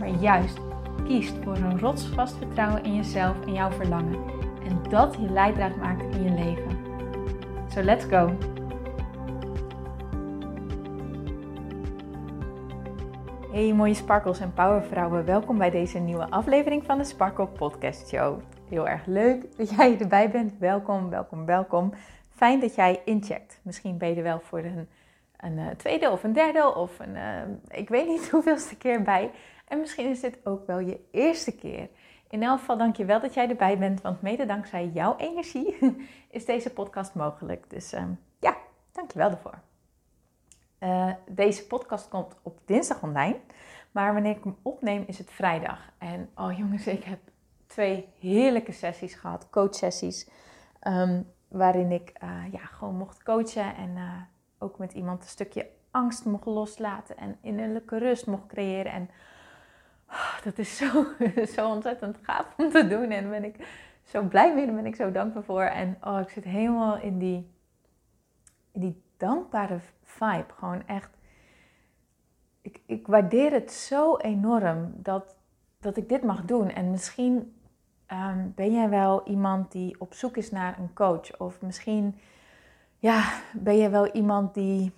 maar juist kiest voor een rotsvast vertrouwen in jezelf en jouw verlangen. En dat je leidraad maakt in je leven. So let's go! Hey mooie sparkles en powervrouwen, welkom bij deze nieuwe aflevering van de Sparkle Podcast Show. Heel erg leuk dat jij erbij bent. Welkom, welkom, welkom. Fijn dat jij incheckt. Misschien ben je er wel voor een, een eh, tweede of een derde of een, uh, ik weet niet hoeveelste keer bij. En misschien is dit ook wel je eerste keer. In elk geval dank je wel dat jij erbij bent, want mede dankzij jouw energie is deze podcast mogelijk. Dus uh, ja, dank je wel daarvoor. Uh, deze podcast komt op dinsdag online, maar wanneer ik hem opneem is het vrijdag. En oh jongens, ik heb twee heerlijke sessies gehad, coachsessies, um, waarin ik uh, ja, gewoon mocht coachen en eh, ook met iemand een stukje angst mocht loslaten en innerlijke rust mocht creëren en Dat is zo, zo ontzettend gaaf om te doen. En ben ik zo blij mee. Daar ben ik zo dankbaar voor. En oh, ik zit helemaal in die, in die dankbare vibe. Gewoon echt. Ik, ik waardeer het zo enorm dat, dat ik dit mag doen. En misschien um, ben jij wel iemand die op zoek is naar een coach. Of misschien ja, ben je wel iemand die,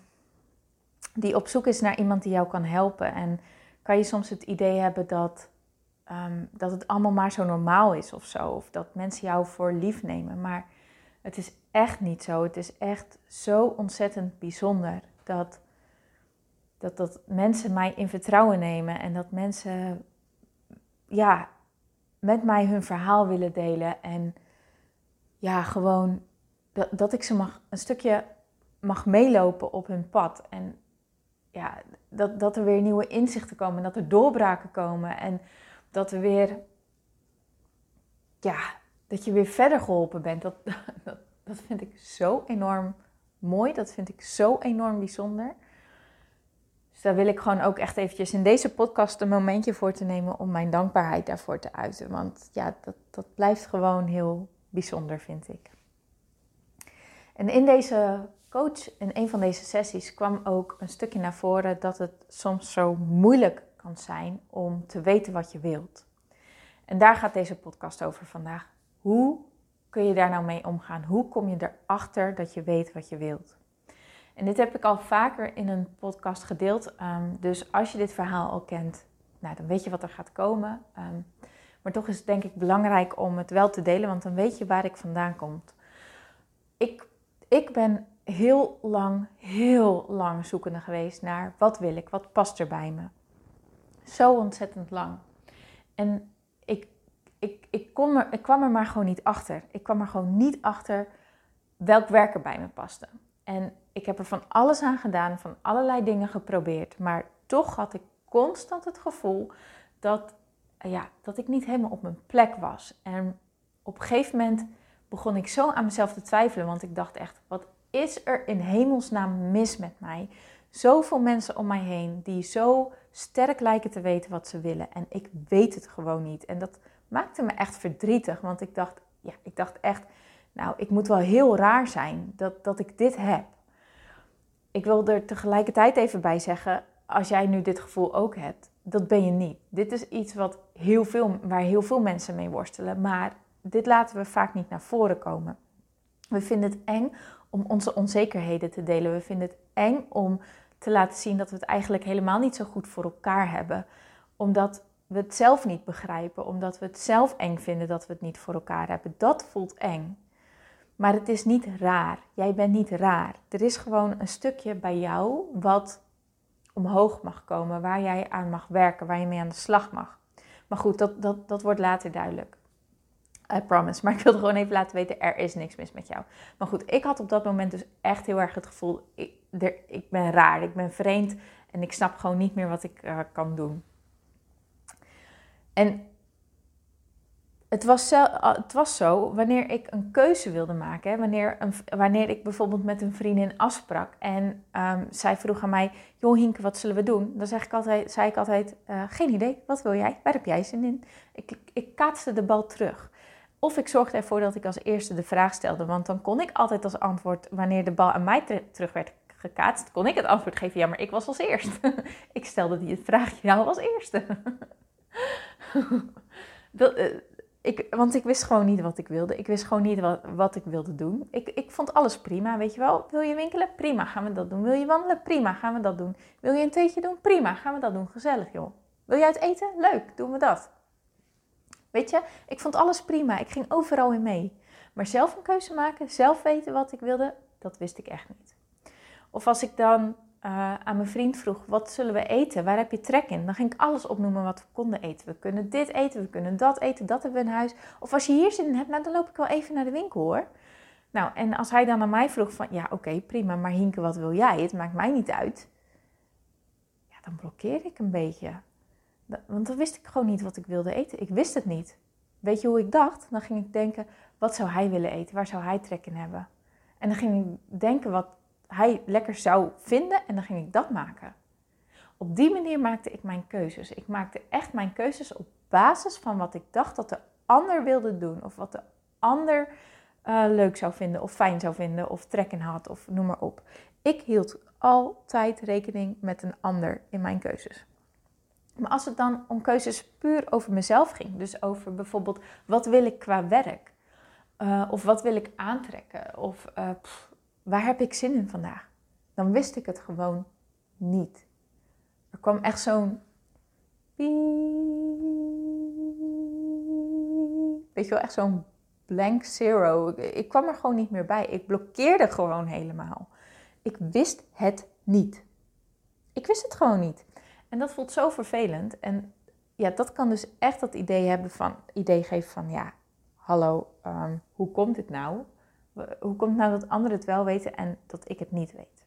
die op zoek is naar iemand die jou kan helpen. En kan je soms het idee hebben dat, um, dat het allemaal maar zo normaal is of zo. Of dat mensen jou voor lief nemen. Maar het is echt niet zo. Het is echt zo ontzettend bijzonder dat, dat, dat mensen mij in vertrouwen nemen. En dat mensen ja, met mij hun verhaal willen delen. En ja, gewoon dat, dat ik ze mag, een stukje mag meelopen op hun pad. En ja, dat, dat er weer nieuwe inzichten komen, dat er doorbraken komen en dat er weer, ja, dat je weer verder geholpen bent. Dat, dat, dat vind ik zo enorm mooi, dat vind ik zo enorm bijzonder. Dus daar wil ik gewoon ook echt eventjes in deze podcast een momentje voor te nemen om mijn dankbaarheid daarvoor te uiten. Want ja, dat, dat blijft gewoon heel bijzonder, vind ik. En in deze coach in een van deze sessies kwam ook een stukje naar voren dat het soms zo moeilijk kan zijn om te weten wat je wilt. En daar gaat deze podcast over vandaag. Hoe kun je daar nou mee omgaan? Hoe kom je erachter dat je weet wat je wilt? En dit heb ik al vaker in een podcast gedeeld. Um, dus als je dit verhaal al kent, nou, dan weet je wat er gaat komen. Um, maar toch is het denk ik belangrijk om het wel te delen, want dan weet je waar ik vandaan kom. Ik, ik ben heel lang, heel lang zoekende geweest naar wat wil ik, wat past er bij me. Zo ontzettend lang. En ik, ik, ik, kom er, ik kwam er maar gewoon niet achter. Ik kwam er gewoon niet achter welk werk er bij me paste. En ik heb er van alles aan gedaan, van allerlei dingen geprobeerd. Maar toch had ik constant het gevoel dat, ja, dat ik niet helemaal op mijn plek was. En op een gegeven moment begon ik zo aan mezelf te twijfelen. Want ik dacht echt, wat is er in hemelsnaam mis met mij? Zoveel mensen om mij heen die zo sterk lijken te weten wat ze willen. En ik weet het gewoon niet. En dat maakte me echt verdrietig. Want ik dacht, ja, ik dacht echt, nou, ik moet wel heel raar zijn dat, dat ik dit heb. Ik wil er tegelijkertijd even bij zeggen, als jij nu dit gevoel ook hebt, dat ben je niet. Dit is iets wat heel veel, waar heel veel mensen mee worstelen. Maar dit laten we vaak niet naar voren komen. We vinden het eng om onze onzekerheden te delen. We vinden het eng om te laten zien dat we het eigenlijk helemaal niet zo goed voor elkaar hebben. Omdat we het zelf niet begrijpen, omdat we het zelf eng vinden dat we het niet voor elkaar hebben. Dat voelt eng. Maar het is niet raar. Jij bent niet raar. Er is gewoon een stukje bij jou wat omhoog mag komen, waar jij aan mag werken, waar je mee aan de slag mag. Maar goed, dat, dat, dat wordt later duidelijk. I promise. Maar ik wilde gewoon even laten weten, er is niks mis met jou. Maar goed, ik had op dat moment dus echt heel erg het gevoel, ik, ik ben raar, ik ben vreemd en ik snap gewoon niet meer wat ik uh, kan doen. En het was, het was zo, wanneer ik een keuze wilde maken, wanneer, wanneer ik bijvoorbeeld met een vriendin afsprak en um, zij vroeg aan mij, joh Hinke, wat zullen we doen? Dan zeg ik altijd, zei ik altijd, uh, geen idee, wat wil jij? Waar heb jij zin in? Ik, ik kaatste de bal terug. Of ik zorgde ervoor dat ik als eerste de vraag stelde, want dan kon ik altijd als antwoord, wanneer de bal aan mij terug werd gekaatst, kon ik het antwoord geven, ja, maar ik was als eerste. ik stelde die vraag jou als eerste. dat, uh, ik, want ik wist gewoon niet wat ik wilde. Ik wist gewoon niet wat, wat ik wilde doen. Ik, ik vond alles prima, weet je wel. Wil je winkelen? Prima, gaan we dat doen. Wil je wandelen? Prima, gaan we dat doen. Wil je een theetje doen? Prima, gaan we dat doen. Gezellig, joh. Wil je uit eten? Leuk, doen we dat. Weet je, ik vond alles prima. Ik ging overal in mee. Maar zelf een keuze maken, zelf weten wat ik wilde, dat wist ik echt niet. Of als ik dan uh, aan mijn vriend vroeg: wat zullen we eten? Waar heb je trek in? Dan ging ik alles opnoemen wat we konden eten. We kunnen dit eten, we kunnen dat eten, dat hebben we in huis. Of als je hier zin in hebt, nou, dan loop ik wel even naar de winkel hoor. Nou, en als hij dan aan mij vroeg: van ja, oké, prima, maar Hinke, wat wil jij? Het maakt mij niet uit. Ja, dan blokkeer ik een beetje. Want dan wist ik gewoon niet wat ik wilde eten. Ik wist het niet. Weet je hoe ik dacht? Dan ging ik denken: wat zou hij willen eten? Waar zou hij trek in hebben? En dan ging ik denken wat hij lekker zou vinden en dan ging ik dat maken. Op die manier maakte ik mijn keuzes. Ik maakte echt mijn keuzes op basis van wat ik dacht dat de ander wilde doen of wat de ander uh, leuk zou vinden of fijn zou vinden of trek in had of noem maar op. Ik hield altijd rekening met een ander in mijn keuzes. Maar als het dan om keuzes puur over mezelf ging, dus over bijvoorbeeld wat wil ik qua werk, uh, of wat wil ik aantrekken, of uh, waar heb ik zin in vandaag? Dan wist ik het gewoon niet. Er kwam echt zo'n. Weet je wel, echt zo'n blank zero. Ik kwam er gewoon niet meer bij. Ik blokkeerde gewoon helemaal. Ik wist het niet. Ik wist het gewoon niet. En dat voelt zo vervelend. En ja, dat kan dus echt dat idee hebben van, idee geven van, ja, hallo, um, hoe komt dit nou? Hoe komt het nou dat anderen het wel weten en dat ik het niet weet?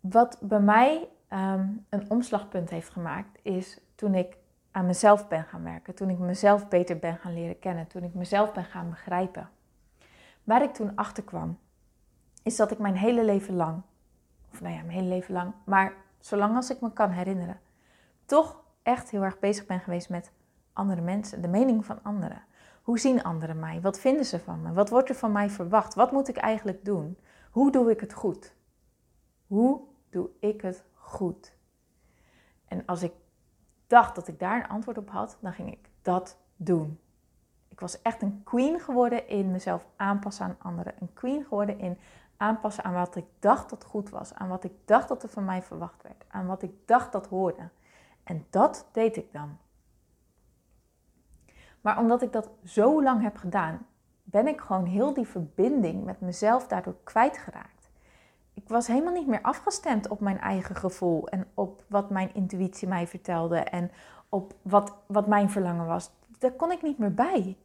Wat bij mij ehm, een omslagpunt heeft gemaakt, is toen ik aan mezelf ben gaan werken. Toen ik mezelf beter ben gaan leren kennen. Toen ik mezelf ben gaan begrijpen. Waar ik toen achter kwam, is dat ik mijn hele leven lang, of nou ja, mijn hele leven lang, maar zolang als ik me kan herinneren, toch echt heel erg bezig ben geweest met andere mensen, de mening van anderen. Hoe zien anderen mij? Wat vinden ze van me? Wat wordt er van mij verwacht? Wat moet ik eigenlijk doen? Hoe doe ik het goed? Hoe doe ik het goed? En als ik dacht dat ik daar een antwoord op had, dan ging ik dat doen. Ik was echt een queen geworden in mezelf aanpassen aan anderen. Een queen geworden in aanpassen aan wat ik dacht dat goed was. Aan wat ik dacht dat er van mij verwacht werd. Aan wat ik dacht dat hoorde. En dat deed ik dan. Maar omdat ik dat zo lang heb gedaan, ben ik gewoon heel die verbinding met mezelf daardoor kwijtgeraakt. Ik was helemaal niet meer afgestemd op mijn eigen gevoel en op wat mijn intuïtie mij vertelde en op wat, wat mijn verlangen was. Daar kon ik niet meer bij.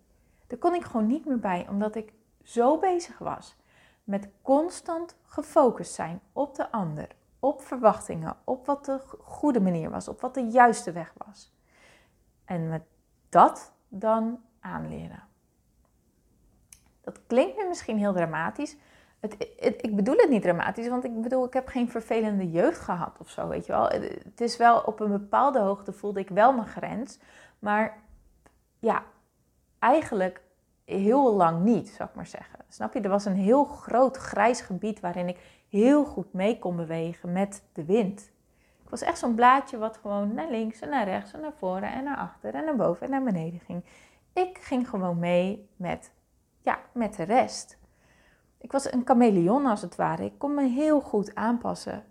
Daar kon ik gewoon niet meer bij, omdat ik zo bezig was met constant gefocust zijn op de ander, op verwachtingen, op wat de goede manier was, op wat de juiste weg was. En met dat dan aanleren. Dat klinkt nu misschien heel dramatisch. Het, ik bedoel het niet dramatisch, want ik bedoel, ik heb geen vervelende jeugd gehad of zo, weet je wel. Het is wel op een bepaalde hoogte voelde ik wel mijn grens, maar ja, eigenlijk heel lang niet, zou ik maar zeggen. Snap je? Er was een heel groot grijs gebied waarin ik heel goed mee kon bewegen met de wind was echt zo'n blaadje wat gewoon naar links en naar rechts en naar voren en naar achter en naar boven en naar beneden ging. Ik ging gewoon mee met, ja, met de rest. Ik was een chameleon als het ware. Ik kon me heel goed aanpassen.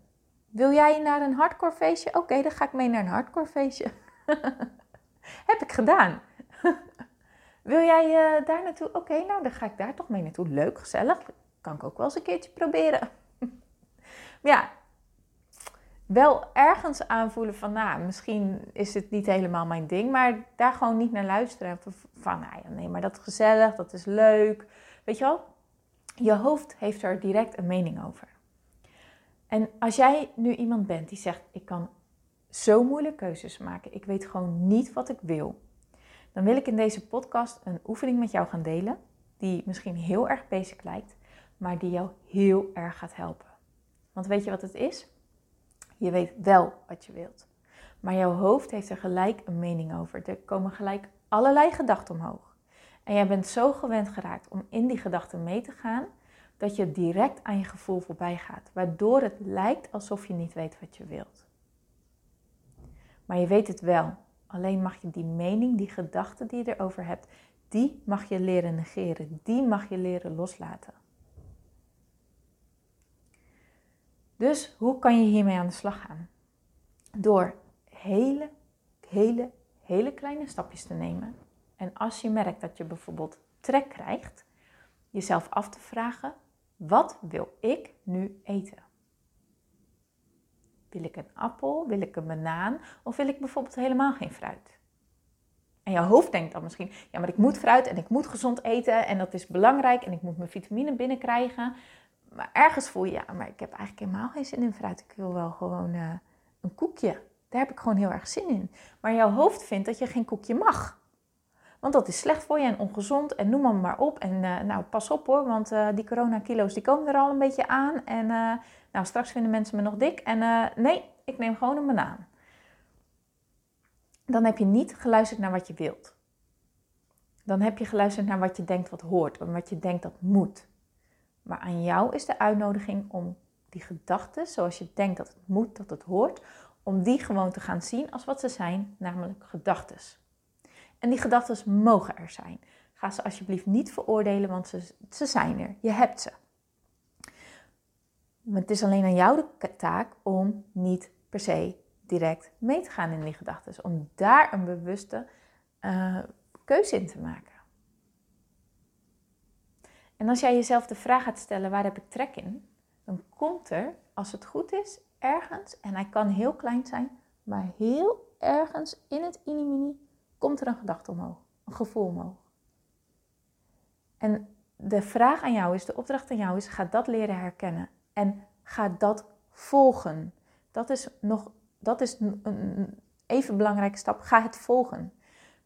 Wil jij naar een hardcore feestje? Oké, dan ga ik mee naar een hardcore feestje. Heb ik gedaan. Wil jij uh, daar naartoe? Oké, nou dan ga ik daar toch mee naartoe. Leuk, gezellig. Kan ik ook wel eens een keertje proberen. maar ja, wel ergens aanvoelen van, nou, misschien is het niet helemaal mijn ding, maar daar gewoon niet naar luisteren. Van, nou ja, nee, maar dat is gezellig, dat is leuk. Weet je wel? Je hoofd heeft er direct een mening over. En als jij nu iemand bent die zegt, ik kan zo moeilijk keuzes maken. Ik weet gewoon niet wat ik wil. Dan wil ik in deze podcast een oefening met jou gaan delen. Die misschien heel erg basic lijkt, maar die jou heel erg gaat helpen. Want weet je wat het is? Je weet wel wat je wilt. Maar jouw hoofd heeft er gelijk een mening over. Er komen gelijk allerlei gedachten omhoog. En jij bent zo gewend geraakt om in die gedachten mee te gaan, dat je direct aan je gevoel voorbij gaat. Waardoor het lijkt alsof je niet weet wat je wilt. Maar je weet het wel. Alleen mag je die mening, die gedachten die je erover hebt, die mag je leren negeren. Die mag je leren loslaten. Dus hoe kan je hiermee aan de slag gaan? Door hele, hele, hele kleine stapjes te nemen. En als je merkt dat je bijvoorbeeld trek krijgt, jezelf af te vragen: wat wil ik nu eten? Wil ik een appel? Wil ik een banaan? Of wil ik bijvoorbeeld helemaal geen fruit? En jouw hoofd denkt dan misschien: ja, maar ik moet fruit en ik moet gezond eten en dat is belangrijk en ik moet mijn vitamine binnenkrijgen. Maar ergens voel je, ja, maar ik heb eigenlijk helemaal geen zin in fruit. Ik wil wel gewoon uh, een koekje. Daar heb ik gewoon heel erg zin in. Maar jouw hoofd vindt dat je geen koekje mag. Want dat is slecht voor je en ongezond en noem maar, maar op. En uh, nou, pas op hoor, want uh, die coronakilo's die komen er al een beetje aan. En uh, nou, straks vinden mensen me nog dik. En nee, ik neem gewoon een banaan. Dan heb je niet geluisterd naar wat je wilt. Dan heb je geluisterd naar wat je denkt wat hoort en wat je denkt dat moet. Maar aan jou is de uitnodiging om die gedachten, zoals je denkt dat het moet, dat het hoort, om die gewoon te gaan zien als wat ze zijn, namelijk gedachten. En die gedachten mogen er zijn. Ga ze alsjeblieft niet veroordelen, want ze, ze zijn er. Je hebt ze. Maar het is alleen aan jou de taak om niet per se direct mee te gaan in die gedachten. Om daar een bewuste uh, keuze in te maken. En als jij jezelf de vraag gaat stellen, waar heb ik trek in? Dan komt er, als het goed is, ergens, en hij kan heel klein zijn, maar heel ergens in het inimini komt er een gedachte omhoog, een gevoel omhoog. En de vraag aan jou is, de opdracht aan jou is, ga dat leren herkennen en ga dat volgen. Dat is nog, dat is een even belangrijke stap. Ga het volgen.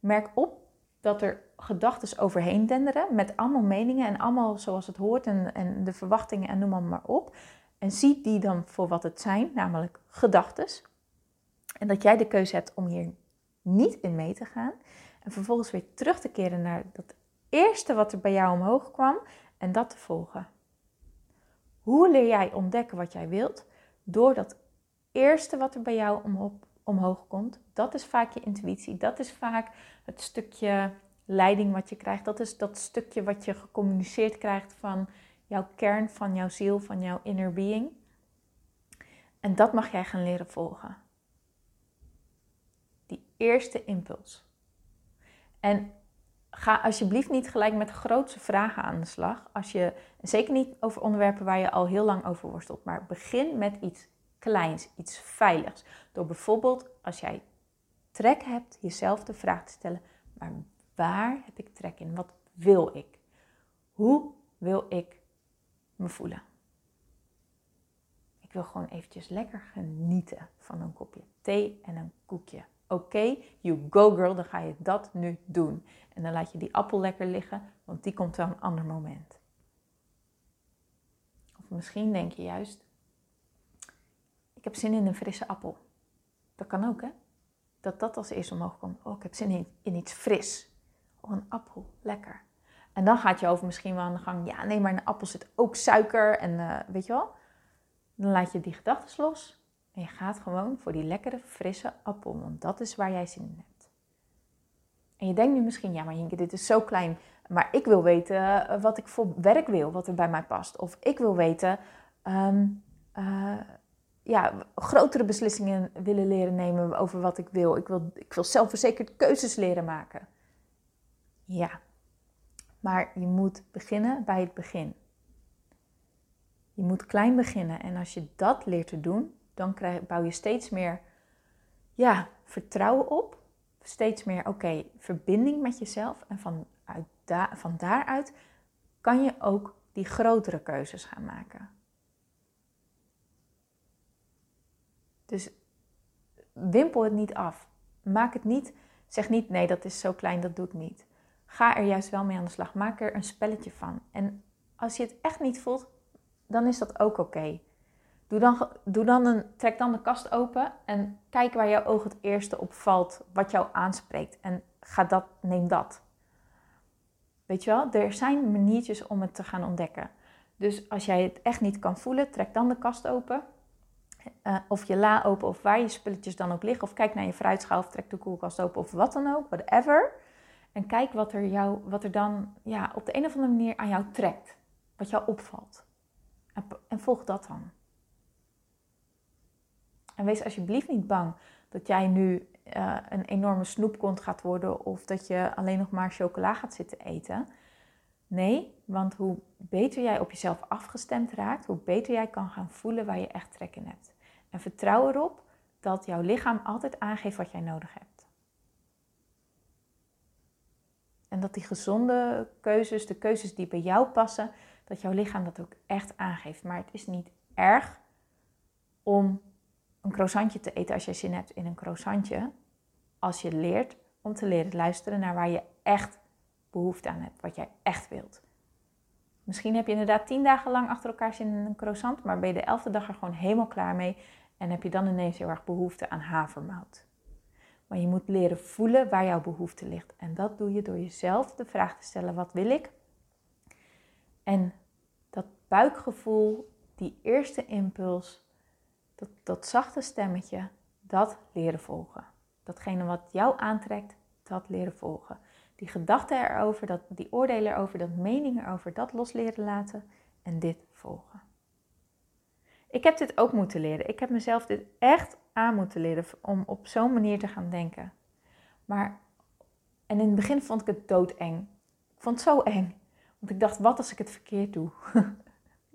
Merk op dat er gedachten overheen denderen met allemaal meningen en allemaal zoals het hoort en, en de verwachtingen en noem maar, maar op. En zie die dan voor wat het zijn, namelijk gedachten. En dat jij de keuze hebt om hier niet in mee te gaan. En vervolgens weer terug te keren naar dat eerste wat er bij jou omhoog kwam en dat te volgen. Hoe leer jij ontdekken wat jij wilt? Door dat eerste wat er bij jou omhoog komt. Dat is vaak je intuïtie. Dat is vaak het stukje leiding wat je krijgt. Dat is dat stukje wat je gecommuniceerd krijgt van jouw kern, van jouw ziel, van jouw inner being. En dat mag jij gaan leren volgen. Eerste impuls. En ga alsjeblieft niet gelijk met grootse vragen aan de slag. Als je, zeker niet over onderwerpen waar je al heel lang over worstelt. Maar begin met iets kleins, iets veiligs. Door bijvoorbeeld, als jij trek hebt, jezelf de vraag te stellen: maar waar heb ik trek in? Wat wil ik? Hoe wil ik me voelen? Ik wil gewoon eventjes lekker genieten van een kopje thee en een koekje. Oké, you go girl, dan ga je dat nu doen. En dan laat je die appel lekker liggen, want die komt wel een ander moment. Of misschien denk je juist, ik heb zin in een frisse appel. Dat kan ook, hè? Dat dat als eerste omhoog komt. Oh, ik heb zin in, iets fris. Oh, een appel, lekker. En dan gaat je over misschien wel aan de gang. Ja, nee, maar in een appel zit ook suiker en uh, weet je wel. Dan laat je die gedachten los. En je gaat gewoon voor die lekkere, frisse appel. Want dat is waar jij zin in hebt. En je denkt nu misschien, ja, maar Jinke, dit is zo klein. Maar ik wil weten eh, wat ik voor werk wil, wat er bij mij past. Of ik wil weten, um, uh, ja, grotere beslissingen willen leren nemen over wat ik wil. Ik wil, ik wil zelfverzekerd keuzes leren maken. Ja, maar je moet beginnen bij het begin. Je moet klein beginnen en als je dat leert te doen, dan krijg, bouw je steeds meer ja, vertrouwen op. Steeds meer, oké, verbinding met jezelf. En van, uit van daaruit kan je ook die grotere keuzes gaan maken. Dus wimpel het niet af. Maak het niet, zeg niet nee, dat is zo klein, dat doe ik niet. Ga er juist wel mee aan de slag. Maak er een spelletje van. En als je het echt niet voelt, dan is dat ook oké. Doe dan, doe dan een, trek dan de kast open en kijk waar jouw oog het eerste op valt, wat jou aanspreekt. En ga dat, neem dat. Weet je wel, er zijn maniertjes om het te gaan ontdekken. Dus als jij het echt niet kan voelen, trek dan de kast open. Uh, of je la open of waar je spulletjes dan ook liggen. Of kijk naar je fruitschaal of trek de koelkast open of wat dan ook, whatever. En kijk wat er, jou, wat er dan ja, op de een of andere manier aan jou trekt. Wat jou opvalt. En, en volg dat dan. En wees alsjeblieft niet bang dat jij nu uh, een enorme snoepkont gaat worden of dat je alleen nog maar chocola gaat zitten eten. Nee, want hoe beter jij op jezelf afgestemd raakt, hoe beter jij kan gaan voelen waar je echt trek in hebt. En vertrouw erop dat jouw lichaam altijd aangeeft wat jij nodig hebt. En dat die gezonde keuzes, de keuzes die bij jou passen, dat jouw lichaam dat ook echt aangeeft. Maar het is niet erg om een croissantje te eten als je zin hebt in een croissantje. Als je leert om te leren luisteren naar waar je echt behoefte aan hebt, wat jij echt wilt. Misschien heb je inderdaad tien dagen lang achter elkaar zin in een croissant, maar ben je de elfde dag er gewoon helemaal klaar mee en heb je dan ineens heel erg behoefte aan havermout. Maar je moet leren voelen waar jouw behoefte ligt. En dat doe je door jezelf de vraag te stellen: wat wil ik? En dat buikgevoel, die eerste impuls, dat, zachte stemmetje, dat leren volgen. Datgene wat jou aantrekt, dat leren volgen. Die gedachten erover, dat, die oordelen erover, dat meningen erover, dat los leren laten en dit volgen. Ik heb dit ook moeten leren. Ik heb mezelf dit echt aan moeten leren om op zo'n manier te gaan denken. Maar, en in het begin vond ik het doodeng. Ik vond het zo eng. Want ik dacht, wat als ik het verkeerd doe?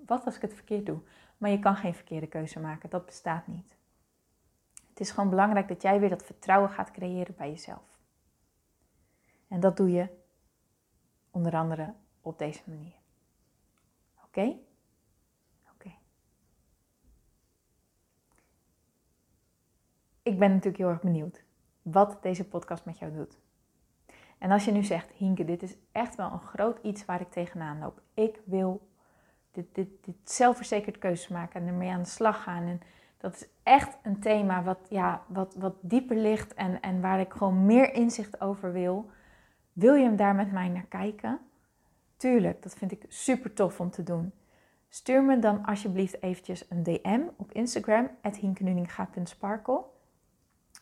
wat als ik het verkeerd doe? Maar je kan geen verkeerde keuze maken. Dat bestaat niet. Het is gewoon belangrijk dat jij weer dat vertrouwen gaat creëren bij jezelf. En dat doe je onder andere op deze manier. Oké? Oké. Ik ben natuurlijk heel erg benieuwd wat deze podcast met jou doet. En als je nu zegt, Hinke, dit is echt wel een groot iets waar ik tegenaan loop. Ik wil dit, dit, zelfverzekerd keuzes maken en ermee aan de slag gaan. En dat is echt een thema wat, ja, wat, wat dieper ligt en, en waar ik gewoon meer inzicht over wil. Wil je hem daar met mij naar kijken? Tuurlijk, dat vind ik super tof om te doen. Stuur me dan alsjeblieft eventjes een DM op Instagram, hinkenuninga.sparkle.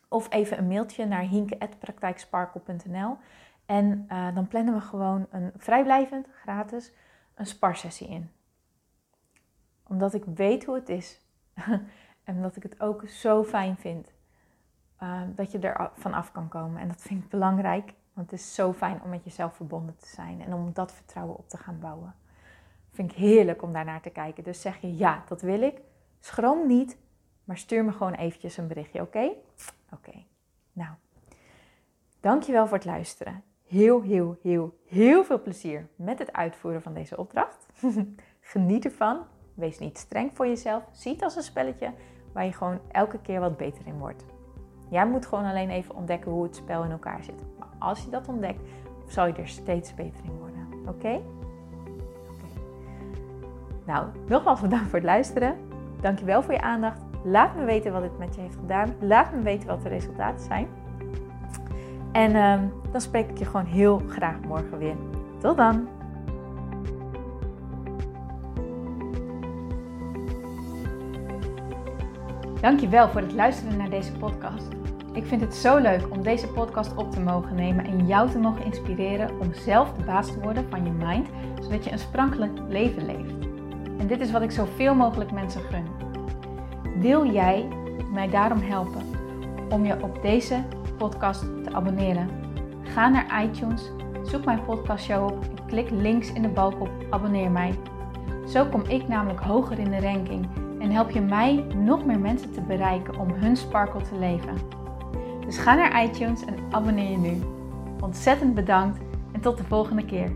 Of even een mailtje naar hinke.praktijksparkle.nl. En uh, dan plannen we gewoon een vrijblijvend, gratis, een sparsessie in. Omdat ik weet hoe het is. en omdat ik het ook zo fijn vind. Uh, dat je er van af kan komen. En dat vind ik belangrijk. Want het is zo fijn om met jezelf verbonden te zijn. En om dat vertrouwen op te gaan bouwen. Vind ik heerlijk om daarnaar te kijken. Dus zeg je ja, dat wil ik. Schroom niet. Maar stuur me gewoon eventjes een berichtje, oké? Oké. Nou, dankjewel voor het luisteren. Heel, heel, heel, heel veel plezier met het uitvoeren van deze opdracht. Geniet ervan. Wees niet streng voor jezelf. Zie het als een spelletje waar je gewoon elke keer wat beter in wordt. Jij moet gewoon alleen even ontdekken hoe het spel in elkaar zit. Maar als je dat ontdekt, zal je er steeds beter in worden. Oké? Nou, nogmaals bedankt voor het luisteren. Dankjewel voor je aandacht. Laat me weten wat dit met je heeft gedaan. Laat me weten wat de resultaten zijn. En uh, dan spreek ik je gewoon heel graag morgen weer. Tot dan! Dankjewel voor het luisteren naar deze podcast. Ik vind het zo leuk om deze podcast op te mogen nemen en jou te mogen inspireren om zelf de baas te worden van je mind, zodat je een sprankelijk leven leeft. En dit is wat ik zoveel mogelijk mensen gun. Wil jij mij daarom helpen om je op deze podcast te abonneren? Ga naar iTunes, zoek mijn podcastshow op en klik links in de balk op abonneer mij. Zo kom ik namelijk hoger in de ranking en help je mij nog meer mensen te bereiken om hun sparkle te leven. Dus ga naar iTunes en abonneer je nu. Ontzettend bedankt en tot de volgende keer.